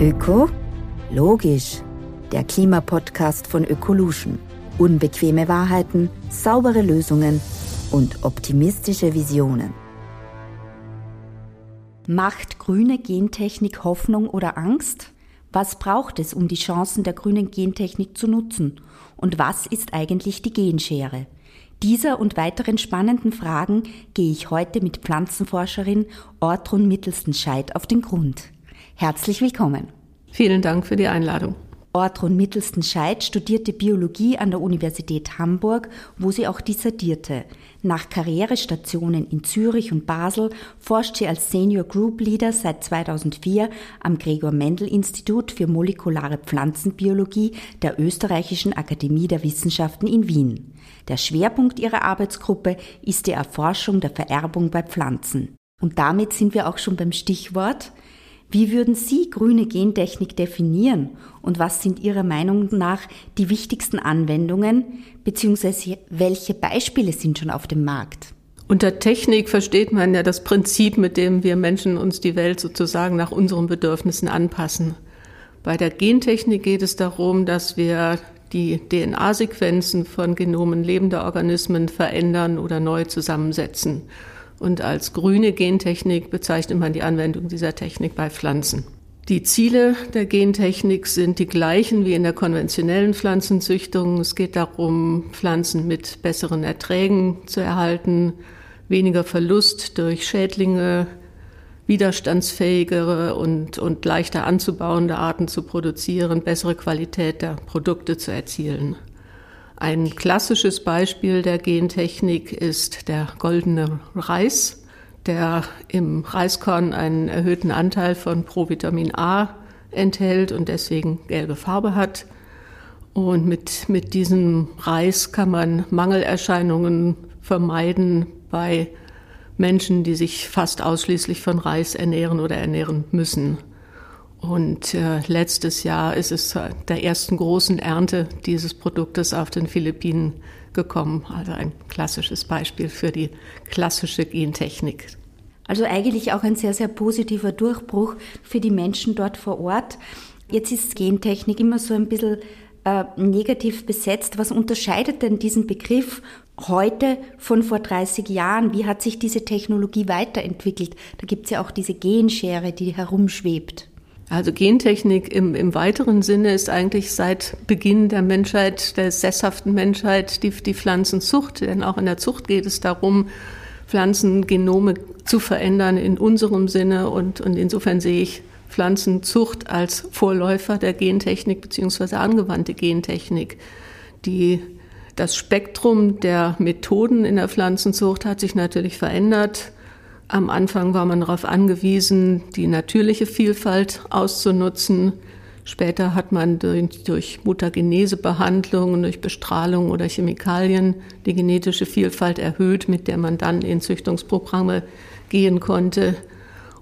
Öko? Logisch. Der Klimapodcast von Ökolution. Unbequeme Wahrheiten, saubere Lösungen und optimistische Visionen. Macht grüne Gentechnik Hoffnung oder Angst? Was braucht es, um die Chancen der grünen Gentechnik zu nutzen? Und was ist eigentlich die Genschere? Dieser und weiteren spannenden Fragen gehe ich heute mit Pflanzenforscherin Ortrun Mittelsten-Scheid auf den Grund. Herzlich willkommen. Vielen Dank für die Einladung. Ortrun Mittelsten-Scheid studierte Biologie an der Universität Hamburg, wo sie auch dissertierte. Nach Karrierestationen in Zürich und Basel forscht sie als Senior Group Leader seit 2004 am Gregor Mendel Institut für molekulare Pflanzenbiologie der Österreichischen Akademie der Wissenschaften in Wien. Der Schwerpunkt ihrer Arbeitsgruppe ist die Erforschung der Vererbung bei Pflanzen. Und damit sind wir auch schon beim Stichwort wie würden Sie grüne Gentechnik definieren und was sind Ihrer Meinung nach die wichtigsten Anwendungen bzw. welche Beispiele sind schon auf dem Markt? Unter Technik versteht man ja das Prinzip, mit dem wir Menschen uns die Welt sozusagen nach unseren Bedürfnissen anpassen. Bei der Gentechnik geht es darum, dass wir die DNA-Sequenzen von Genomen lebender Organismen verändern oder neu zusammensetzen. Und als grüne Gentechnik bezeichnet man die Anwendung dieser Technik bei Pflanzen. Die Ziele der Gentechnik sind die gleichen wie in der konventionellen Pflanzenzüchtung. Es geht darum, Pflanzen mit besseren Erträgen zu erhalten, weniger Verlust durch Schädlinge, widerstandsfähigere und, und leichter anzubauende Arten zu produzieren, bessere Qualität der Produkte zu erzielen. Ein klassisches Beispiel der Gentechnik ist der goldene Reis, der im Reiskorn einen erhöhten Anteil von Provitamin A enthält und deswegen gelbe Farbe hat. Und mit, mit diesem Reis kann man Mangelerscheinungen vermeiden bei Menschen, die sich fast ausschließlich von Reis ernähren oder ernähren müssen. Und äh, letztes Jahr ist es der ersten großen Ernte dieses Produktes auf den Philippinen gekommen. Also ein klassisches Beispiel für die klassische Gentechnik. Also eigentlich auch ein sehr, sehr positiver Durchbruch für die Menschen dort vor Ort. Jetzt ist Gentechnik immer so ein bisschen äh, negativ besetzt. Was unterscheidet denn diesen Begriff heute von vor 30 Jahren? Wie hat sich diese Technologie weiterentwickelt? Da gibt es ja auch diese Genschere, die herumschwebt. Also Gentechnik im, im weiteren Sinne ist eigentlich seit Beginn der Menschheit, der sesshaften Menschheit, die, die Pflanzenzucht. Denn auch in der Zucht geht es darum, Pflanzengenome zu verändern in unserem Sinne. Und, und insofern sehe ich Pflanzenzucht als Vorläufer der Gentechnik beziehungsweise angewandte Gentechnik. Die, das Spektrum der Methoden in der Pflanzenzucht hat sich natürlich verändert. Am Anfang war man darauf angewiesen, die natürliche Vielfalt auszunutzen. Später hat man durch, durch Mutagenesebehandlungen, durch Bestrahlung oder Chemikalien die genetische Vielfalt erhöht, mit der man dann in Züchtungsprogramme gehen konnte.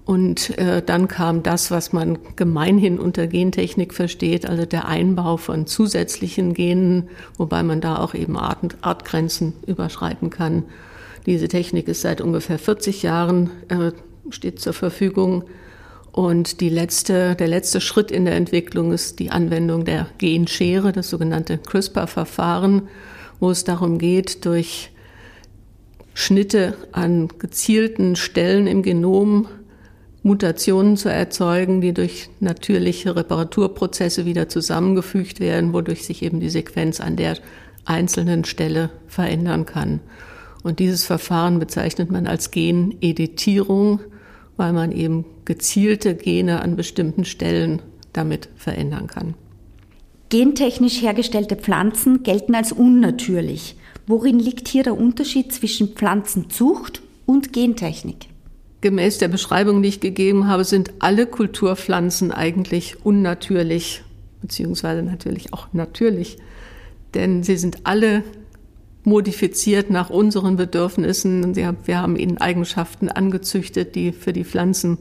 Und äh, dann kam das, was man gemeinhin unter Gentechnik versteht, also der Einbau von zusätzlichen Genen, wobei man da auch eben Art, Artgrenzen überschreiten kann. Diese Technik ist seit ungefähr 40 Jahren äh, steht zur Verfügung. Und die letzte, der letzte Schritt in der Entwicklung ist die Anwendung der Genschere, das sogenannte CRISPR-Verfahren, wo es darum geht, durch Schnitte an gezielten Stellen im Genom Mutationen zu erzeugen, die durch natürliche Reparaturprozesse wieder zusammengefügt werden, wodurch sich eben die Sequenz an der einzelnen Stelle verändern kann. Und dieses Verfahren bezeichnet man als Geneditierung, weil man eben gezielte Gene an bestimmten Stellen damit verändern kann. Gentechnisch hergestellte Pflanzen gelten als unnatürlich. Worin liegt hier der Unterschied zwischen Pflanzenzucht und Gentechnik? Gemäß der Beschreibung, die ich gegeben habe, sind alle Kulturpflanzen eigentlich unnatürlich, beziehungsweise natürlich auch natürlich, denn sie sind alle modifiziert nach unseren Bedürfnissen. Wir haben ihnen Eigenschaften angezüchtet, die für die Pflanzen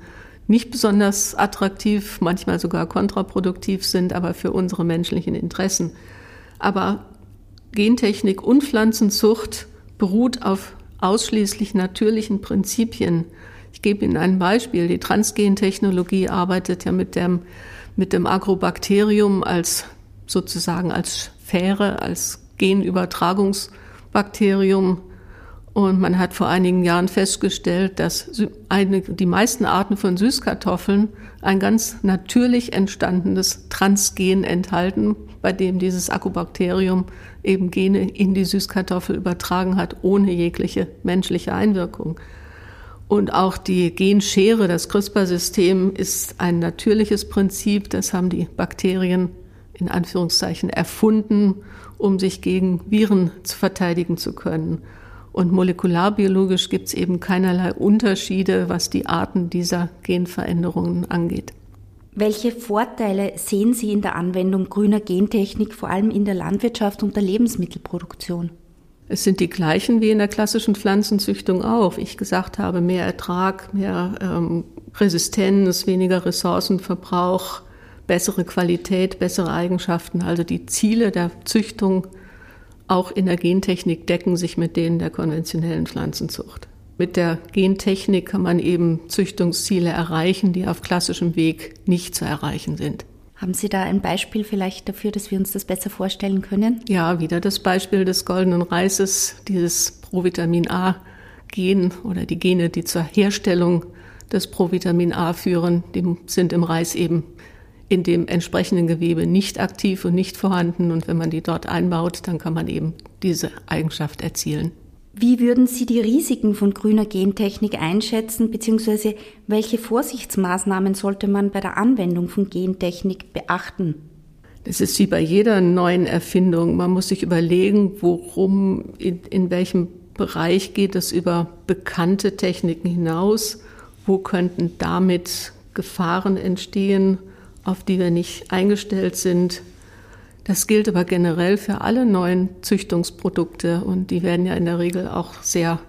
nicht besonders attraktiv, manchmal sogar kontraproduktiv sind, aber für unsere menschlichen Interessen. Aber Gentechnik und Pflanzenzucht beruht auf ausschließlich natürlichen Prinzipien. Ich gebe Ihnen ein Beispiel. Die Transgentechnologie arbeitet ja mit dem, mit dem Agrobakterium als sozusagen als Fähre, als Genübertragungsbakterium. Und man hat vor einigen Jahren festgestellt, dass die meisten Arten von Süßkartoffeln ein ganz natürlich entstandenes Transgen enthalten, bei dem dieses Akkubakterium eben Gene in die Süßkartoffel übertragen hat, ohne jegliche menschliche Einwirkung. Und auch die Genschere, das CRISPR-System, ist ein natürliches Prinzip. Das haben die Bakterien in Anführungszeichen erfunden, um sich gegen Viren zu verteidigen zu können. Und molekularbiologisch gibt es eben keinerlei Unterschiede, was die Arten dieser Genveränderungen angeht. Welche Vorteile sehen Sie in der Anwendung grüner Gentechnik, vor allem in der Landwirtschaft und der Lebensmittelproduktion? Es sind die gleichen wie in der klassischen Pflanzenzüchtung auch. Wie ich gesagt habe, mehr Ertrag, mehr ähm, Resistenz, weniger Ressourcenverbrauch, bessere Qualität, bessere Eigenschaften. Also die Ziele der Züchtung auch in der Gentechnik decken sich mit denen der konventionellen Pflanzenzucht. Mit der Gentechnik kann man eben Züchtungsziele erreichen, die auf klassischem Weg nicht zu erreichen sind. Haben Sie da ein Beispiel vielleicht dafür, dass wir uns das besser vorstellen können? Ja, wieder das Beispiel des goldenen Reises, dieses Provitamin A-Gen oder die Gene, die zur Herstellung des Provitamin A führen, die sind im Reis eben in dem entsprechenden Gewebe nicht aktiv und nicht vorhanden. Und wenn man die dort einbaut, dann kann man eben diese Eigenschaft erzielen. Wie würden Sie die Risiken von grüner Gentechnik einschätzen, beziehungsweise welche Vorsichtsmaßnahmen sollte man bei der Anwendung von Gentechnik beachten? Es ist wie bei jeder neuen Erfindung. Man muss sich überlegen, worum, in, in welchem Bereich geht es über bekannte Techniken hinaus? Wo könnten damit Gefahren entstehen, auf die wir nicht eingestellt sind? Das gilt aber generell für alle neuen Züchtungsprodukte und die werden ja in der Regel auch sehr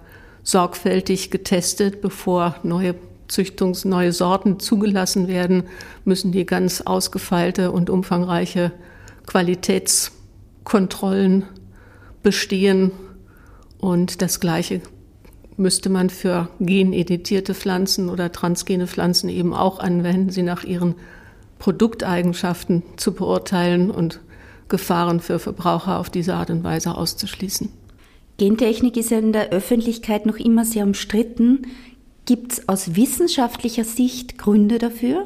sorgfältig getestet, bevor neue Züchtungs-, neue Sorten zugelassen werden, müssen die ganz ausgefeilte und umfangreiche Qualitätskontrollen bestehen. Und das Gleiche müsste man für geneditierte Pflanzen oder transgene Pflanzen eben auch anwenden, sie nach ihren Produkteigenschaften zu beurteilen und Gefahren für Verbraucher auf diese Art und Weise auszuschließen. Gentechnik ist ja in der Öffentlichkeit noch immer sehr umstritten. Gibt es aus wissenschaftlicher Sicht Gründe dafür?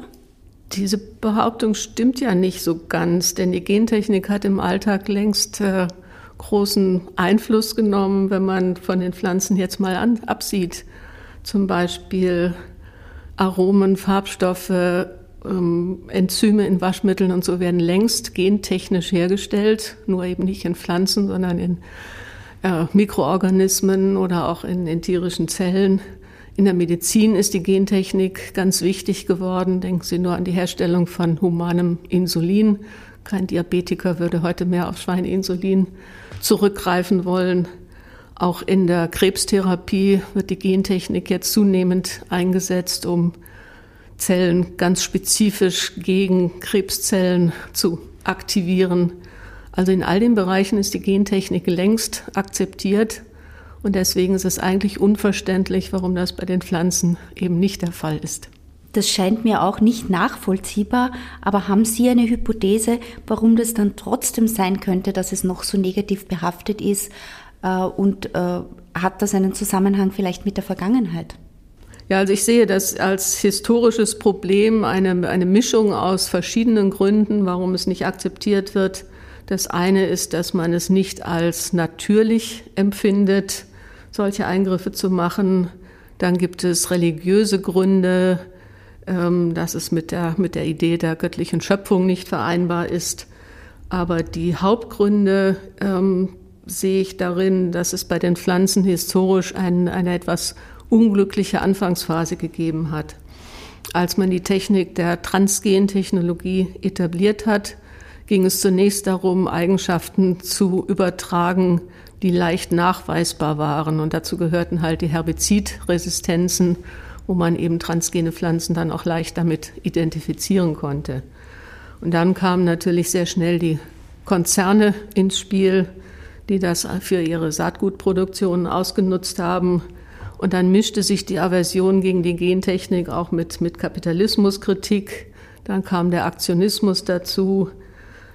Diese Behauptung stimmt ja nicht so ganz, denn die Gentechnik hat im Alltag längst äh, großen Einfluss genommen, wenn man von den Pflanzen jetzt mal an, absieht. Zum Beispiel Aromen, Farbstoffe, ähm, Enzyme in Waschmitteln und so werden längst gentechnisch hergestellt, nur eben nicht in Pflanzen, sondern in äh, Mikroorganismen oder auch in, in tierischen Zellen. In der Medizin ist die Gentechnik ganz wichtig geworden. Denken Sie nur an die Herstellung von humanem Insulin. Kein Diabetiker würde heute mehr auf Schweininsulin zurückgreifen wollen. Auch in der Krebstherapie wird die Gentechnik jetzt zunehmend eingesetzt, um Zellen ganz spezifisch gegen Krebszellen zu aktivieren. Also in all den Bereichen ist die Gentechnik längst akzeptiert und deswegen ist es eigentlich unverständlich, warum das bei den Pflanzen eben nicht der Fall ist. Das scheint mir auch nicht nachvollziehbar, aber haben Sie eine Hypothese, warum das dann trotzdem sein könnte, dass es noch so negativ behaftet ist äh, und äh, hat das einen Zusammenhang vielleicht mit der Vergangenheit? Ja, also ich sehe das als historisches Problem, eine, eine Mischung aus verschiedenen Gründen, warum es nicht akzeptiert wird. Das eine ist, dass man es nicht als natürlich empfindet, solche Eingriffe zu machen. Dann gibt es religiöse Gründe, ähm, dass es mit der, mit der Idee der göttlichen Schöpfung nicht vereinbar ist. Aber die Hauptgründe ähm, sehe ich darin, dass es bei den Pflanzen historisch ein, eine etwas unglückliche Anfangsphase gegeben hat. Als man die Technik der Transgentechnologie etabliert hat, ging es zunächst darum, Eigenschaften zu übertragen, die leicht nachweisbar waren. Und dazu gehörten halt die Herbizidresistenzen, wo man eben transgene Pflanzen dann auch leicht damit identifizieren konnte. Und dann kamen natürlich sehr schnell die Konzerne ins Spiel, die das für ihre Saatgutproduktion ausgenutzt haben Und dann mischte sich die Aversion gegen die Gentechnik auch mit, mit Kapitalismuskritik. Dann kam der Aktionismus dazu.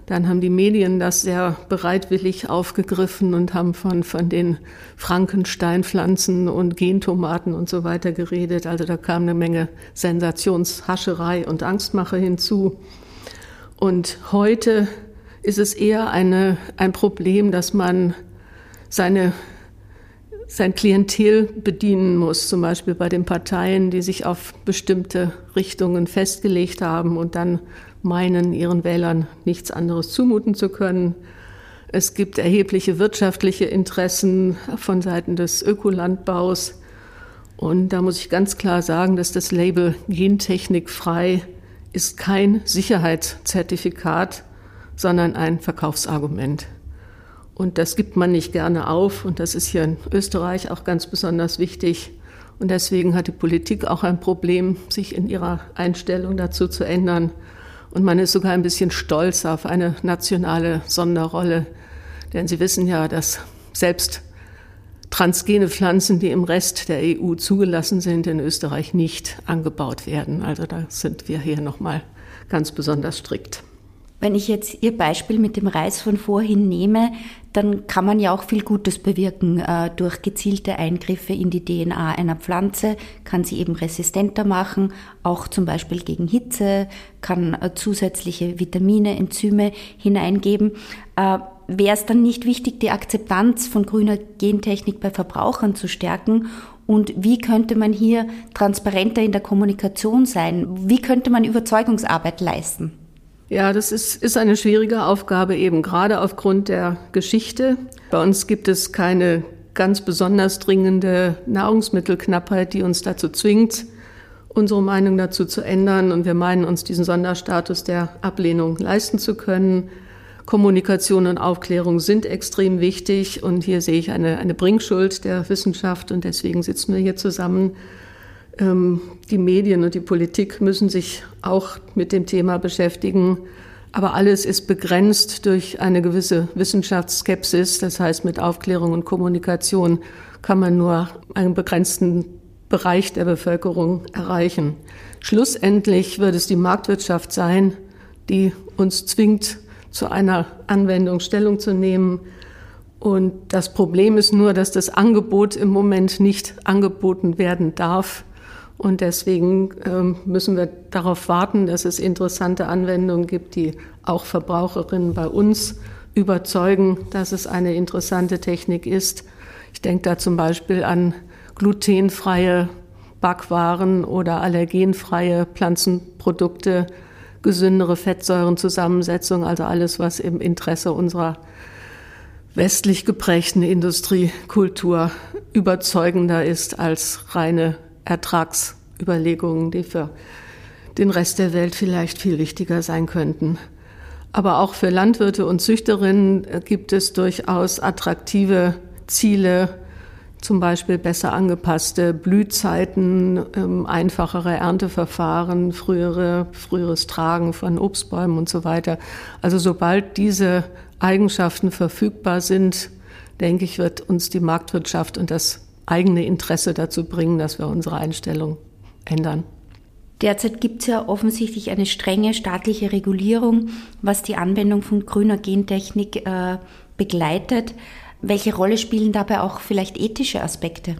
Dann haben die Medien das sehr bereitwillig aufgegriffen und haben von, von den Frankensteinpflanzen und Gentomaten und so weiter geredet. Also da kam eine Menge Sensationshascherei und Angstmache hinzu. Und heute ist es eher eine, ein Problem, dass man seine sein Klientel bedienen muss, zum Beispiel bei den Parteien, die sich auf bestimmte Richtungen festgelegt haben und dann meinen, ihren Wählern nichts anderes zumuten zu können. Es gibt erhebliche wirtschaftliche Interessen von Seiten des Ökolandbaus. Und da muss ich ganz klar sagen, dass das Label Gentechnik frei ist kein Sicherheitszertifikat, sondern ein Verkaufsargument. Und das gibt man nicht gerne auf. Und das ist hier in Österreich auch ganz besonders wichtig. Und deswegen hat die Politik auch ein Problem, sich in ihrer Einstellung dazu zu ändern. Und man ist sogar ein bisschen stolz auf eine nationale Sonderrolle. Denn Sie wissen ja, dass selbst transgene Pflanzen, die im Rest der EU zugelassen sind, in Österreich nicht angebaut werden. Also da sind wir hier nochmal ganz besonders strikt. Wenn ich jetzt Ihr Beispiel mit dem Reis von vorhin nehme, dann kann man ja auch viel Gutes bewirken. Äh, durch gezielte Eingriffe in die DNA einer Pflanze kann sie eben resistenter machen, auch zum Beispiel gegen Hitze, kann äh, zusätzliche Vitamine, Enzyme hineingeben. Äh, Wäre es dann nicht wichtig, die Akzeptanz von grüner Gentechnik bei Verbrauchern zu stärken und wie könnte man hier transparenter in der Kommunikation sein? Wie könnte man Überzeugungsarbeit leisten? Ja, das ist, ist eine schwierige Aufgabe, eben gerade aufgrund der Geschichte. Bei uns gibt es keine ganz besonders dringende Nahrungsmittelknappheit, die uns dazu zwingt, unsere Meinung dazu zu ändern. Und wir meinen uns diesen Sonderstatus der Ablehnung leisten zu können. Kommunikation und Aufklärung sind extrem wichtig. Und hier sehe ich eine, eine Bringschuld der Wissenschaft. Und deswegen sitzen wir hier zusammen die Medien und die Politik müssen sich auch mit dem Thema beschäftigen. Aber alles ist begrenzt durch eine gewisse Wissenschaftsskepsis. Das heißt, mit Aufklärung und Kommunikation kann man nur einen begrenzten Bereich der Bevölkerung erreichen. Schlussendlich wird es die Marktwirtschaft sein, die uns zwingt, zu einer Anwendung Stellung zu nehmen. Und das Problem ist nur, dass das Angebot im Moment nicht angeboten werden darf. Und deswegen ähm, müssen wir darauf warten, dass es interessante Anwendungen gibt, die auch Verbraucherinnen bei uns überzeugen, dass es eine interessante Technik ist. Ich denke da zum Beispiel an glutenfreie Backwaren oder allergenfreie Pflanzenprodukte, gesündere Fettsäurenzusammensetzung, also alles, was im Interesse unserer westlich geprägten Industriekultur überzeugender ist als reine Ertragsüberlegungen, die für den Rest der Welt vielleicht viel wichtiger sein könnten. Aber auch für Landwirte und Züchterinnen gibt es durchaus attraktive Ziele, zum Beispiel besser angepasste Blühzeiten, ähm, einfachere Ernteverfahren, frühere, früheres Tragen von Obstbäumen und so weiter. Also sobald diese Eigenschaften verfügbar sind, denke ich, wird uns die Marktwirtschaft und das eigene Interesse dazu bringen, dass wir unsere Einstellung ändern. Derzeit gibt es ja offensichtlich eine strenge staatliche Regulierung, was die Anwendung von grüner Gentechnik äh, begleitet. Welche Rolle spielen dabei auch vielleicht ethische Aspekte?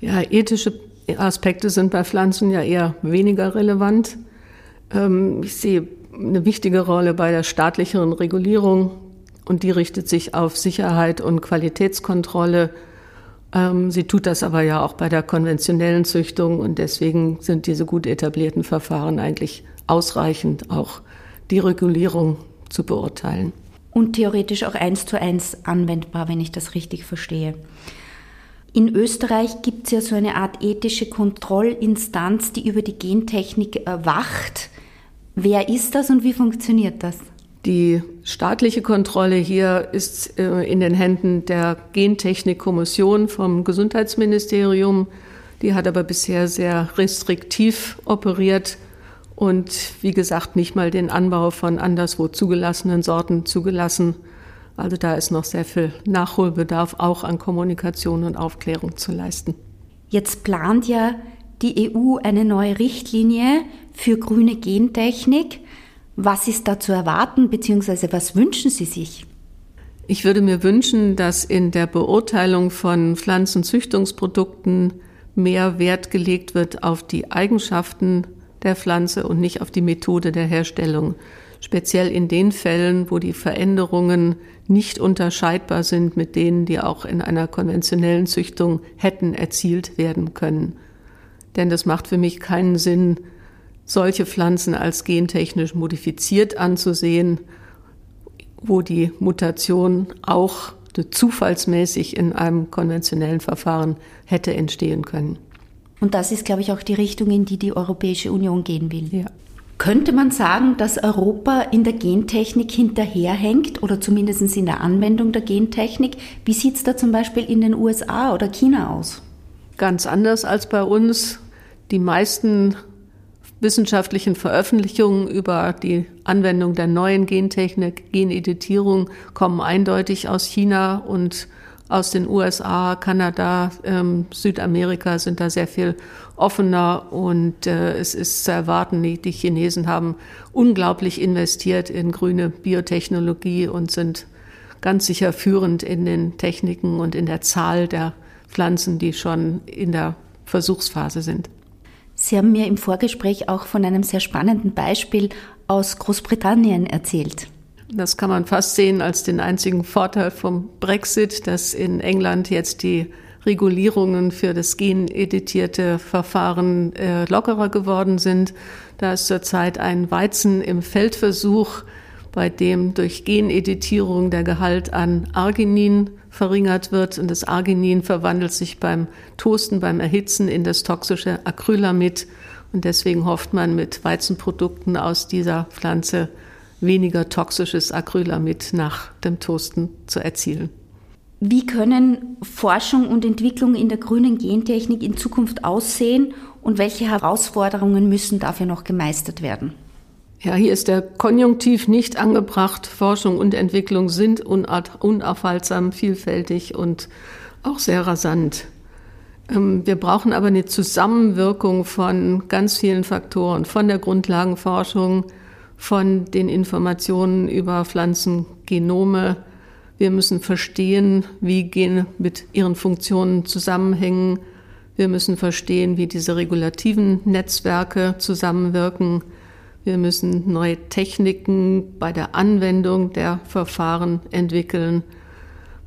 Ja, ethische Aspekte sind bei Pflanzen ja eher weniger relevant. Ähm, ich sehe eine wichtige Rolle bei der staatlicheren Regulierung und die richtet sich auf Sicherheit und Qualitätskontrolle sie tut das aber ja auch bei der konventionellen Züchtung und deswegen sind diese gut etablierten Verfahren eigentlich ausreichend, auch die Regulierung zu beurteilen. Und theoretisch auch eins zu eins anwendbar, wenn ich das richtig verstehe. In Österreich gibt es ja so eine Art ethische Kontrollinstanz, die über die Gentechnik wacht. Wer ist das und wie funktioniert das? Die staatliche Kontrolle hier ist äh, in den Händen der Gentechnikkommission vom Gesundheitsministerium. Die hat aber bisher sehr restriktiv operiert und wie gesagt nicht mal den Anbau von anderswo zugelassenen Sorten zugelassen. Also da ist noch sehr viel Nachholbedarf auch an Kommunikation und Aufklärung zu leisten. Jetzt plant ja die EU eine neue Richtlinie für grüne Gentechnik. Was ist da zu erwarten, beziehungsweise was wünschen Sie sich? Ich würde mir wünschen, dass in der Beurteilung von Pflanzenzüchtungsprodukten mehr Wert gelegt wird auf die Eigenschaften der Pflanze und nicht auf die Methode der Herstellung. Speziell in den Fällen, wo die Veränderungen nicht unterscheidbar sind mit denen, die auch in einer konventionellen Züchtung hätten erzielt werden können. Denn das macht für mich keinen Sinn, solche Pflanzen als gentechnisch modifiziert anzusehen, wo die Mutation auch zufallsmäßig in einem konventionellen Verfahren hätte entstehen können. Und das ist, glaube ich, auch die Richtung, in die die Europäische Union gehen will. Ja. Könnte man sagen, dass Europa in der Gentechnik hinterherhängt oder zumindest in der Anwendung der Gentechnik? Wie sieht es da zum Beispiel in den USA oder China aus? Ganz anders als bei uns. Die meisten wissenschaftlichen Veröffentlichungen über die Anwendung der neuen Gentechnik, Geneditierung kommen eindeutig aus China und aus den USA, Kanada, ähm, Südamerika sind da sehr viel offener und äh, es ist zu erwarten, die, die Chinesen haben unglaublich investiert in grüne Biotechnologie und sind ganz sicher führend in den Techniken und in der Zahl der Pflanzen, die schon in der Versuchsphase sind. Sie haben mir im Vorgespräch auch von einem sehr spannenden Beispiel aus Großbritannien erzählt. Das kann man fast sehen als den einzigen Vorteil vom Brexit, dass in England jetzt die Regulierungen für das geneditierte Verfahren äh, lockerer geworden sind. Da ist zurzeit ein Weizen im Feldversuch, bei dem durch Geneditierung der Gehalt an Arginin verringert wird und das Arginin verwandelt sich beim Toasten, beim Erhitzen in das toxische Acrylamid und deswegen hofft man mit Weizenprodukten aus dieser Pflanze weniger toxisches Acrylamid nach dem Toasten zu erzielen. Wie können Forschung und Entwicklung in der grünen Gentechnik in Zukunft aussehen und welche Herausforderungen müssen dafür noch gemeistert werden? Ja, hier ist der Konjunktiv nicht angebracht. Forschung und Entwicklung sind unaufhaltsam, vielfältig und auch sehr rasant. Ähm, wir brauchen aber eine Zusammenwirkung von ganz vielen Faktoren, von der Grundlagenforschung, von den Informationen über Pflanzengenome. Wir müssen verstehen, wie Gene mit ihren Funktionen zusammenhängen. Wir müssen verstehen, wie diese regulativen Netzwerke zusammenwirken. Wir müssen neue Techniken bei der Anwendung der Verfahren entwickeln.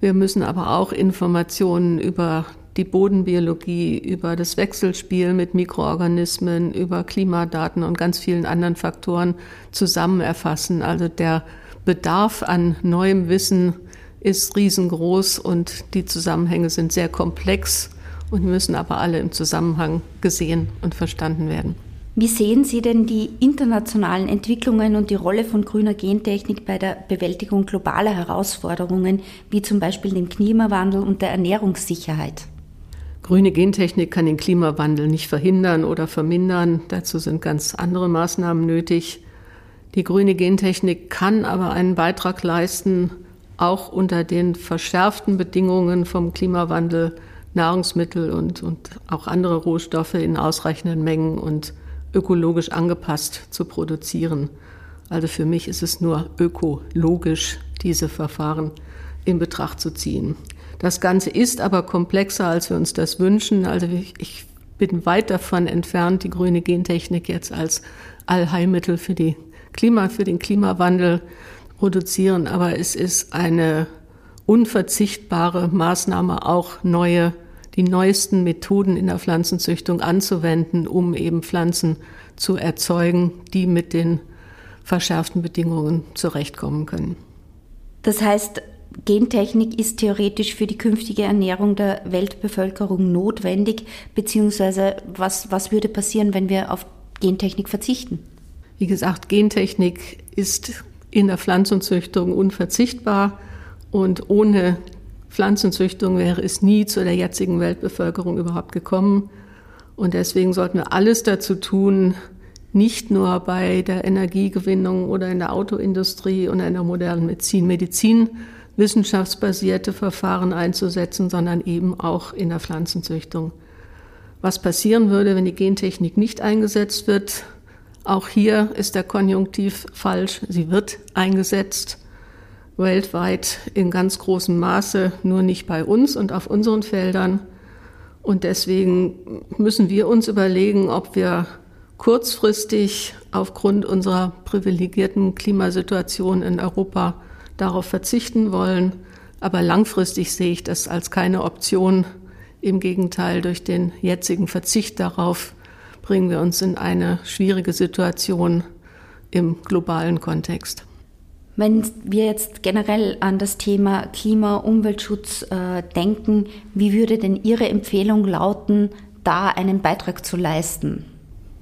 Wir müssen aber auch Informationen über die Bodenbiologie, über das Wechselspiel mit Mikroorganismen, über Klimadaten und ganz vielen anderen Faktoren zusammen erfassen. Also der Bedarf an neuem Wissen ist riesengroß und die Zusammenhänge sind sehr komplex und müssen aber alle im Zusammenhang gesehen und verstanden werden. Wie sehen Sie denn die internationalen Entwicklungen und die Rolle von grüner Gentechnik bei der Bewältigung globaler Herausforderungen, wie zum Beispiel dem Klimawandel und der Ernährungssicherheit? Grüne Gentechnik kann den Klimawandel nicht verhindern oder vermindern. Dazu sind ganz andere Maßnahmen nötig. Die grüne Gentechnik kann aber einen Beitrag leisten, auch unter den verschärften Bedingungen vom Klimawandel Nahrungsmittel und, und auch andere Rohstoffe in ausreichenden Mengen und ökologisch angepasst zu produzieren. Also für mich ist es nur ökologisch, diese Verfahren in Betracht zu ziehen. Das Ganze ist aber komplexer, als wir uns das wünschen. Also ich bin weit davon entfernt, die grüne Gentechnik jetzt als Allheilmittel für die Klima, für den Klimawandel produzieren. Aber es ist eine unverzichtbare Maßnahme, auch neue, die neuesten Methoden in der Pflanzenzüchtung anzuwenden, um eben Pflanzen zu erzeugen, die mit den verschärften Bedingungen zurechtkommen können. Das heißt, Gentechnik ist theoretisch für die künftige Ernährung der Weltbevölkerung notwendig, beziehungsweise was, was würde passieren, wenn wir auf Gentechnik verzichten? Wie gesagt, Gentechnik ist in der Pflanzenzüchtung unverzichtbar und ohne Pflanzenzüchtung wäre es nie zu der jetzigen Weltbevölkerung überhaupt gekommen. Und deswegen sollten wir alles dazu tun, nicht nur bei der Energiegewinnung oder in der Autoindustrie oder in der modernen Medizin, Medizin wissenschaftsbasierte Verfahren einzusetzen, sondern eben auch in der Pflanzenzüchtung. was passieren würde, wenn die Gentechnik nicht eingesetzt wird. Auch hier ist der Konjunktiv falsch. Sie wird eingesetzt weltweit in ganz großem Maße, nur nicht bei uns und auf unseren Feldern. Und deswegen müssen wir uns überlegen, ob wir kurzfristig aufgrund unserer privilegierten Klimasituation in Europa darauf verzichten wollen. Aber langfristig sehe ich das als keine Option. Im Gegenteil, durch den jetzigen Verzicht darauf bringen wir uns in eine schwierige Situation im globalen Kontext. Wenn wir jetzt generell an das Thema Klima, Umweltschutz äh, denken, wie würde denn Ihre Empfehlung lauten, da einen Beitrag zu leisten?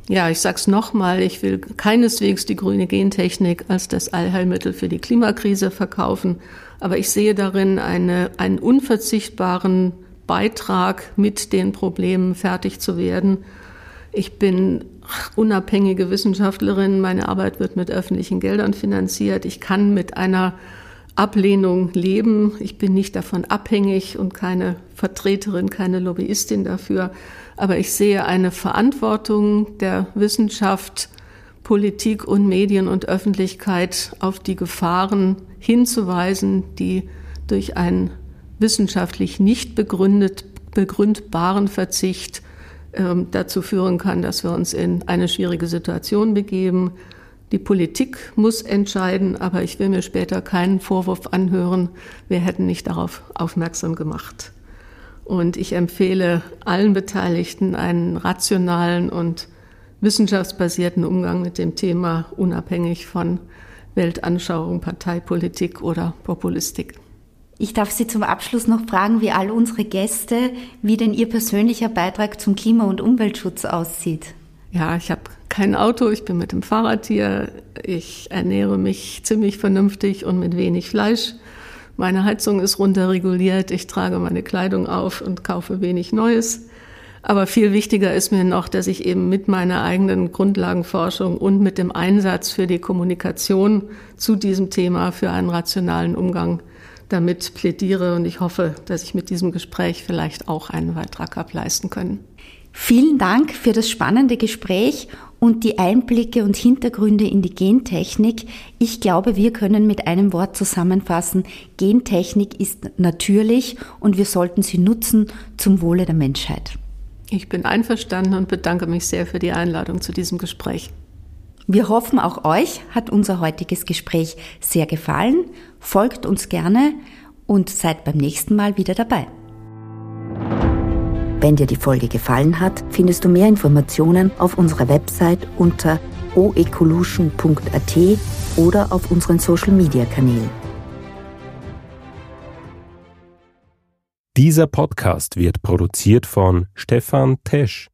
Ja, ich sag's nochmal, ich will keineswegs die grüne Gentechnik als das Allheilmittel für die Klimakrise verkaufen, aber ich sehe darin eine, einen unverzichtbaren Beitrag, mit den Problemen fertig zu werden. Ich bin unabhängige Wissenschaftlerin, meine Arbeit wird mit öffentlichen Geldern finanziert. Ich kann mit einer Ablehnung leben. Ich bin nicht davon abhängig und keine Vertreterin, keine Lobbyistin dafür. Aber ich sehe eine Verantwortung der Wissenschaft, Politik und Medien und Öffentlichkeit auf die Gefahren hinzuweisen, die durch einen wissenschaftlich nicht begründet, begründbaren Verzicht ähm, dazu führen kann, dass wir uns in eine schwierige Situation begeben. Die Politik muss entscheiden, aber ich will mir später keinen Vorwurf anhören, wir hätten nicht darauf aufmerksam gemacht. Und ich empfehle allen Beteiligten einen rationalen und wissenschaftsbasierten Umgang mit dem Thema, unabhängig von Weltanschauung, Parteipolitik oder Populistik. Ich darf Sie zum Abschluss noch fragen, wie all unsere Gäste, wie denn Ihr persönlicher Beitrag zum Klima- und Umweltschutz aussieht. Ja, ich habe kein Auto, ich bin mit dem Fahrrad hier, ich ernähre mich ziemlich vernünftig und mit wenig Fleisch. Meine Heizung ist runterreguliert, ich trage meine Kleidung auf und kaufe wenig Neues. Aber viel wichtiger ist mir noch, dass ich eben mit meiner eigenen Grundlagenforschung und mit dem Einsatz für die Kommunikation zu diesem Thema für einen rationalen Umgang damit plädiere. Und ich hoffe, dass ich mit diesem Gespräch vielleicht auch einen Beitrag habe leisten können. Vielen Dank für das spannende Gespräch und die Einblicke und Hintergründe in die Gentechnik. Ich glaube, wir können mit einem Wort zusammenfassen, Gentechnik ist natürlich und wir sollten sie nutzen zum Wohle der Menschheit. Ich bin einverstanden und bedanke mich sehr für die Einladung zu diesem Gespräch. Wir hoffen, auch euch hat unser heutiges Gespräch sehr gefallen. Folgt uns gerne und seid beim nächsten Mal wieder dabei. Wenn dir die Folge gefallen hat, findest du mehr Informationen auf unserer Website unter oecolution.at oder auf unseren Social Media Kanälen. Dieser Podcast wird produziert von Stefan Tesch